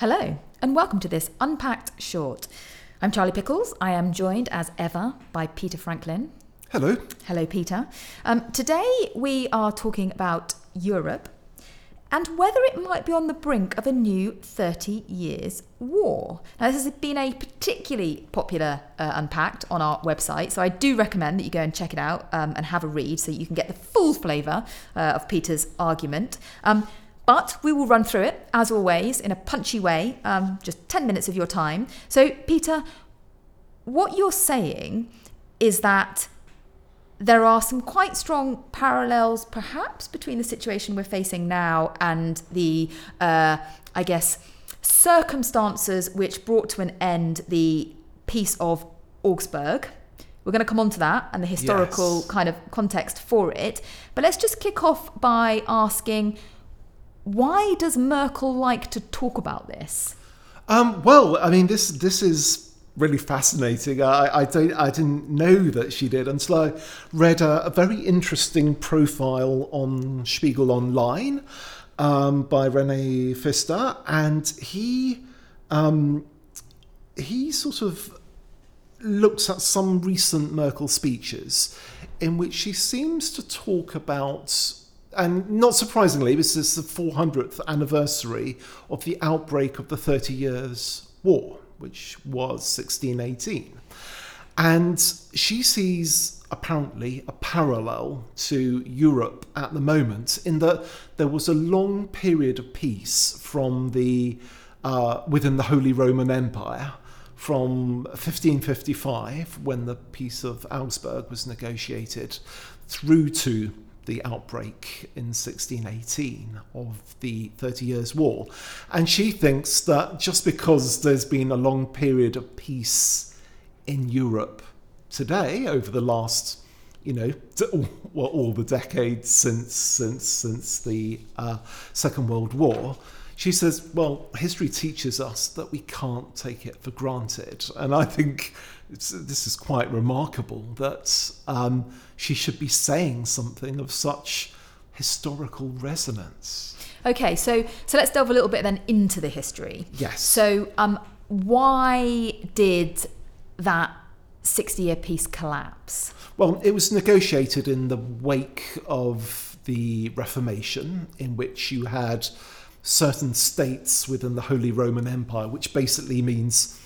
Hello, and welcome to this Unpacked Short. I'm Charlie Pickles. I am joined, as ever, by Peter Franklin. Hello. Hello, Peter. Um, today we are talking about Europe and whether it might be on the brink of a new 30 years war. Now, this has been a particularly popular uh, Unpacked on our website, so I do recommend that you go and check it out um, and have a read so you can get the full flavour uh, of Peter's argument. Um, but we will run through it, as always, in a punchy way, um, just 10 minutes of your time. So, Peter, what you're saying is that there are some quite strong parallels, perhaps, between the situation we're facing now and the, uh, I guess, circumstances which brought to an end the Peace of Augsburg. We're going to come on to that and the historical Yes. kind of context for it. But let's just kick off by asking why does Merkel like to talk about this? Um, well, I mean, this this is really fascinating. I, I don't I didn't know that she did until I read a, a very interesting profile on Spiegel Online um, by Rene Pfister, and he um, he sort of looks at some recent Merkel speeches in which she seems to talk about, and not surprisingly, this is the 400th anniversary of the outbreak of the Thirty Years' War, which was 1618. And she sees apparently a parallel to Europe at the moment in that there was a long period of peace from the uh, within the Holy Roman Empire from 1555 when the Peace of Augsburg was negotiated through to the outbreak in 1618 of the Thirty Years' War. And she thinks that just because there's been a long period of peace in Europe today over the last you know well, all the decades since since since the uh, Second World War she says well history teaches us that we can't take it for granted and I think this is quite remarkable that um, she should be saying something of such historical resonance Okay, so so let's delve a little bit then into the history. Yes. So, um, why did that sixty-year peace collapse? Well, it was negotiated in the wake of the Reformation, in which you had certain states within the Holy Roman Empire, which basically means,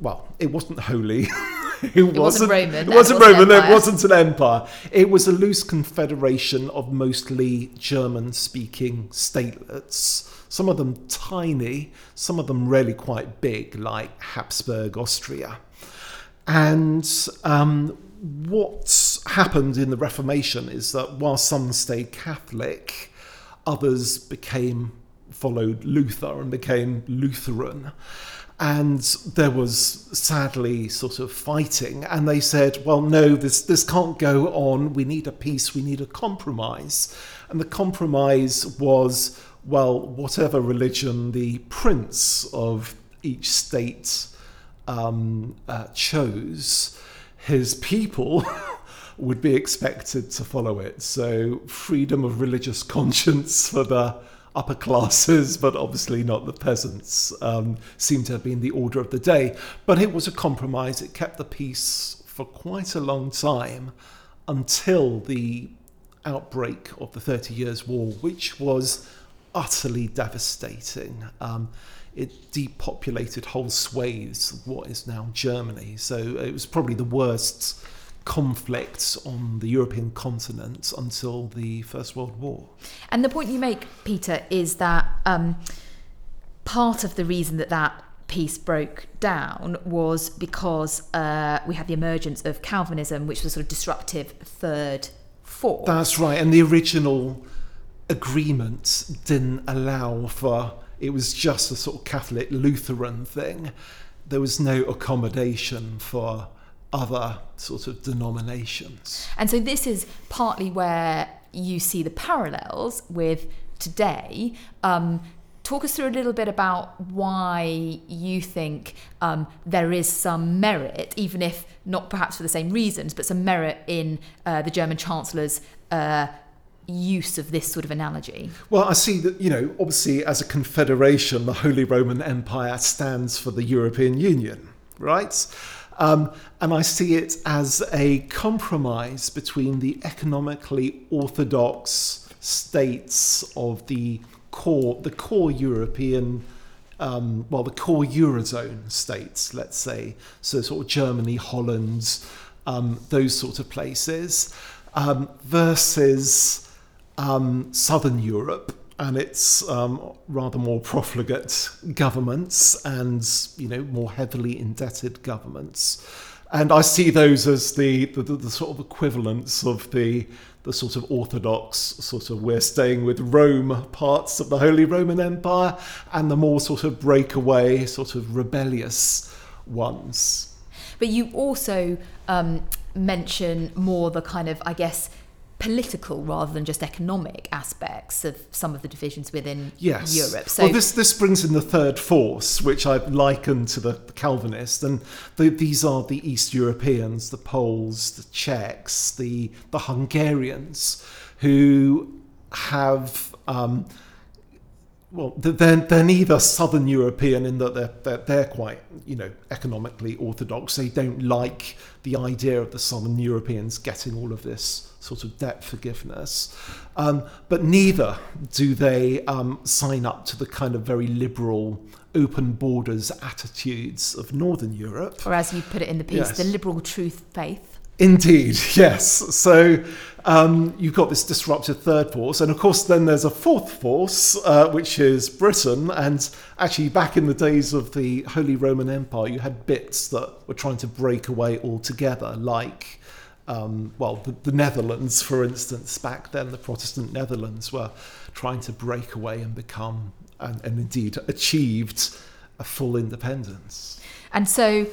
well, it wasn't holy. it, wasn't, Roman, It wasn't it wasn't Roman. It wasn't an empire. It was a loose confederation of mostly German-speaking statelets. Some of them tiny, some of them really quite big, like Habsburg Austria. And um, what happened in the Reformation is that while some stayed Catholic, others became followed Luther and became Lutheran. And there was sadly sort of fighting, and they said, "Well, no, this this can't go on. We need a peace. We need a compromise." And the compromise was, well, whatever religion the prince of each state um, uh, chose, his people would be expected to follow it. So, freedom of religious conscience for the upper classes, but obviously not the peasants, um, seemed to have been the order of the day. But it was a compromise, it kept the peace for quite a long time until the outbreak of the Thirty Years' War, which was utterly devastating. Um, it depopulated whole swathes of what is now Germany. So it was probably the worst conflict on the European continent until the First World War. And the point you make, Peter, is that um, part of the reason that that peace broke down was because uh, we had the emergence of Calvinism, which was sort of disruptive third force. That's right. And the original agreement didn't allow for it was just a sort of Catholic Lutheran thing. There was no accommodation for other sort of denominations. And so this is partly where you see the parallels with today. Um, talk us through a little bit about why you think um, there is some merit, even if not perhaps for the same reasons, but some merit in uh, the German Chancellor's uh, use of this sort of analogy? Well, I see that, you know, obviously as a confederation, the Holy Roman Empire stands for the European Union, right? Um, and I see it as a compromise between the economically orthodox states of the core, the core European, um, well, the core Eurozone states, let's say, so sort of Germany, Holland, um, those sort of places, um, versus um, Southern Europe and its um, rather more profligate governments and you know more heavily indebted governments. And I see those as the, the, the sort of equivalents of the the sort of orthodox sort of we're staying with Rome parts of the Holy Roman Empire and the more sort of breakaway sort of rebellious ones. But you also um, mention more the kind of I guess political rather than just economic aspects of some of the divisions within yes. Europe. So well, this this brings in the third force, which I've likened to the Calvinist, and the, these are the East Europeans, the Poles, the Czechs, the the Hungarians, who have. Um, well, they're, they're neither Southern European in that they're, they're, they're quite, you know, economically orthodox. They don't like the idea of the Southern Europeans getting all of this sort of debt forgiveness. Um, but neither do they um, sign up to the kind of very liberal open borders attitudes of Northern Europe. Or as you put it in the piece, yes. the liberal truth faith. Indeed, yes. So um, you've got this disruptive third force, and of course, then there's a fourth force, uh, which is Britain. And actually, back in the days of the Holy Roman Empire, you had bits that were trying to break away altogether, like. Um, well, the, the Netherlands, for instance, back then, the Protestant Netherlands were trying to break away and become, and, and indeed achieved, a full independence. And so,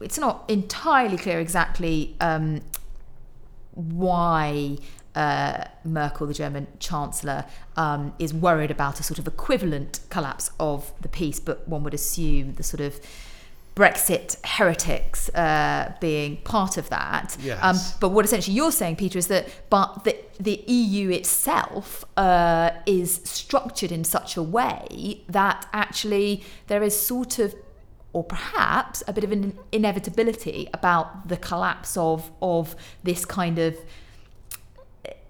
it's not entirely clear exactly um, why uh, Merkel, the German Chancellor, um, is worried about a sort of equivalent collapse of the peace, but one would assume the sort of Brexit heretics uh, being part of that. Yes. Um, but what essentially you're saying, Peter, is that but the, the EU itself uh, is structured in such a way that actually there is sort of or perhaps a bit of an inevitability about the collapse of of this kind of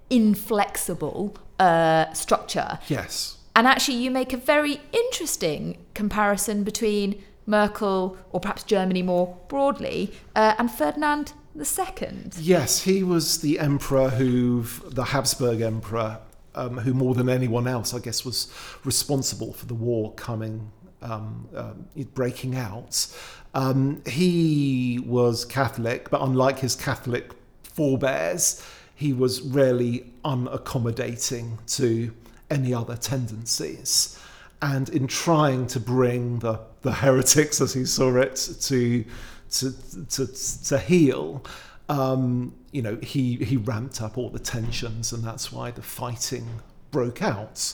inflexible uh, structure. Yes. And actually, you make a very interesting comparison between Merkel, or perhaps Germany more broadly, uh, and Ferdinand II. Yes, he was the emperor who, the Habsburg emperor, um, who more than anyone else, I guess, was responsible for the war coming um, uh, breaking out. Um, he was Catholic, but unlike his Catholic forebears, he was really unaccommodating to any other tendencies. And in trying to bring the, the heretics, as he saw it, to, to, to, to heel, um, you know, he, he ramped up all the tensions, and that's why the fighting broke out.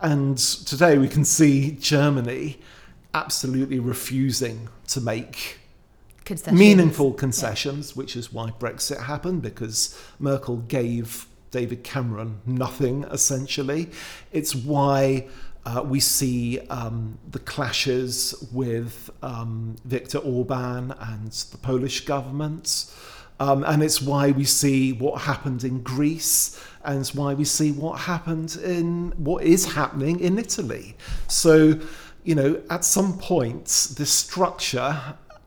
And today we can see Germany absolutely refusing to make concessions. meaningful concessions, yeah. which is why Brexit happened, because Merkel gave David Cameron nothing, essentially. It's why. Uh, we see um, the clashes with um, Viktor Orban and the Polish government. Um, and it's why we see what happened in Greece, and it's why we see what happened in what is happening in Italy. So, you know, at some point, this structure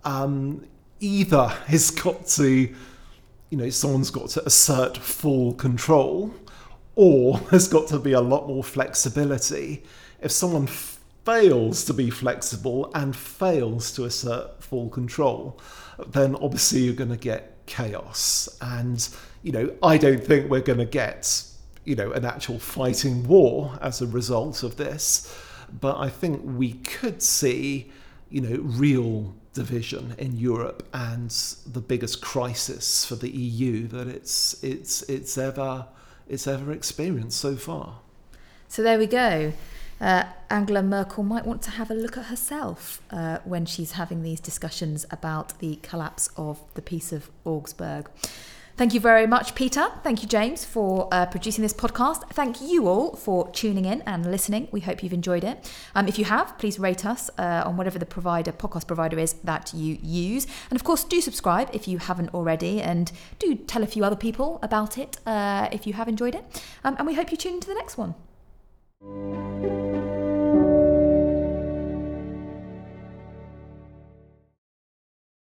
um, either has got to, you know, someone's got to assert full control, or there's got to be a lot more flexibility. If someone fails to be flexible and fails to assert full control, then obviously you're going to get chaos. And, you know, I don't think we're going to get, you know, an actual fighting war as a result of this. But I think we could see, you know, real division in Europe and the biggest crisis for the EU that it's it's it's ever it's ever experienced so far. So there we go uh, Angela Merkel might want to have a look at herself uh, when she's having these discussions about the collapse of the Peace of Augsburg. Thank you very much, Peter. Thank you, James, for uh, producing this podcast. Thank you all for tuning in and listening. We hope you've enjoyed it. Um, if you have, please rate us uh, on whatever the provider, podcast provider is that you use. And of course, do subscribe if you haven't already, and do tell a few other people about it uh, if you have enjoyed it. Um, and we hope you tune into the next one.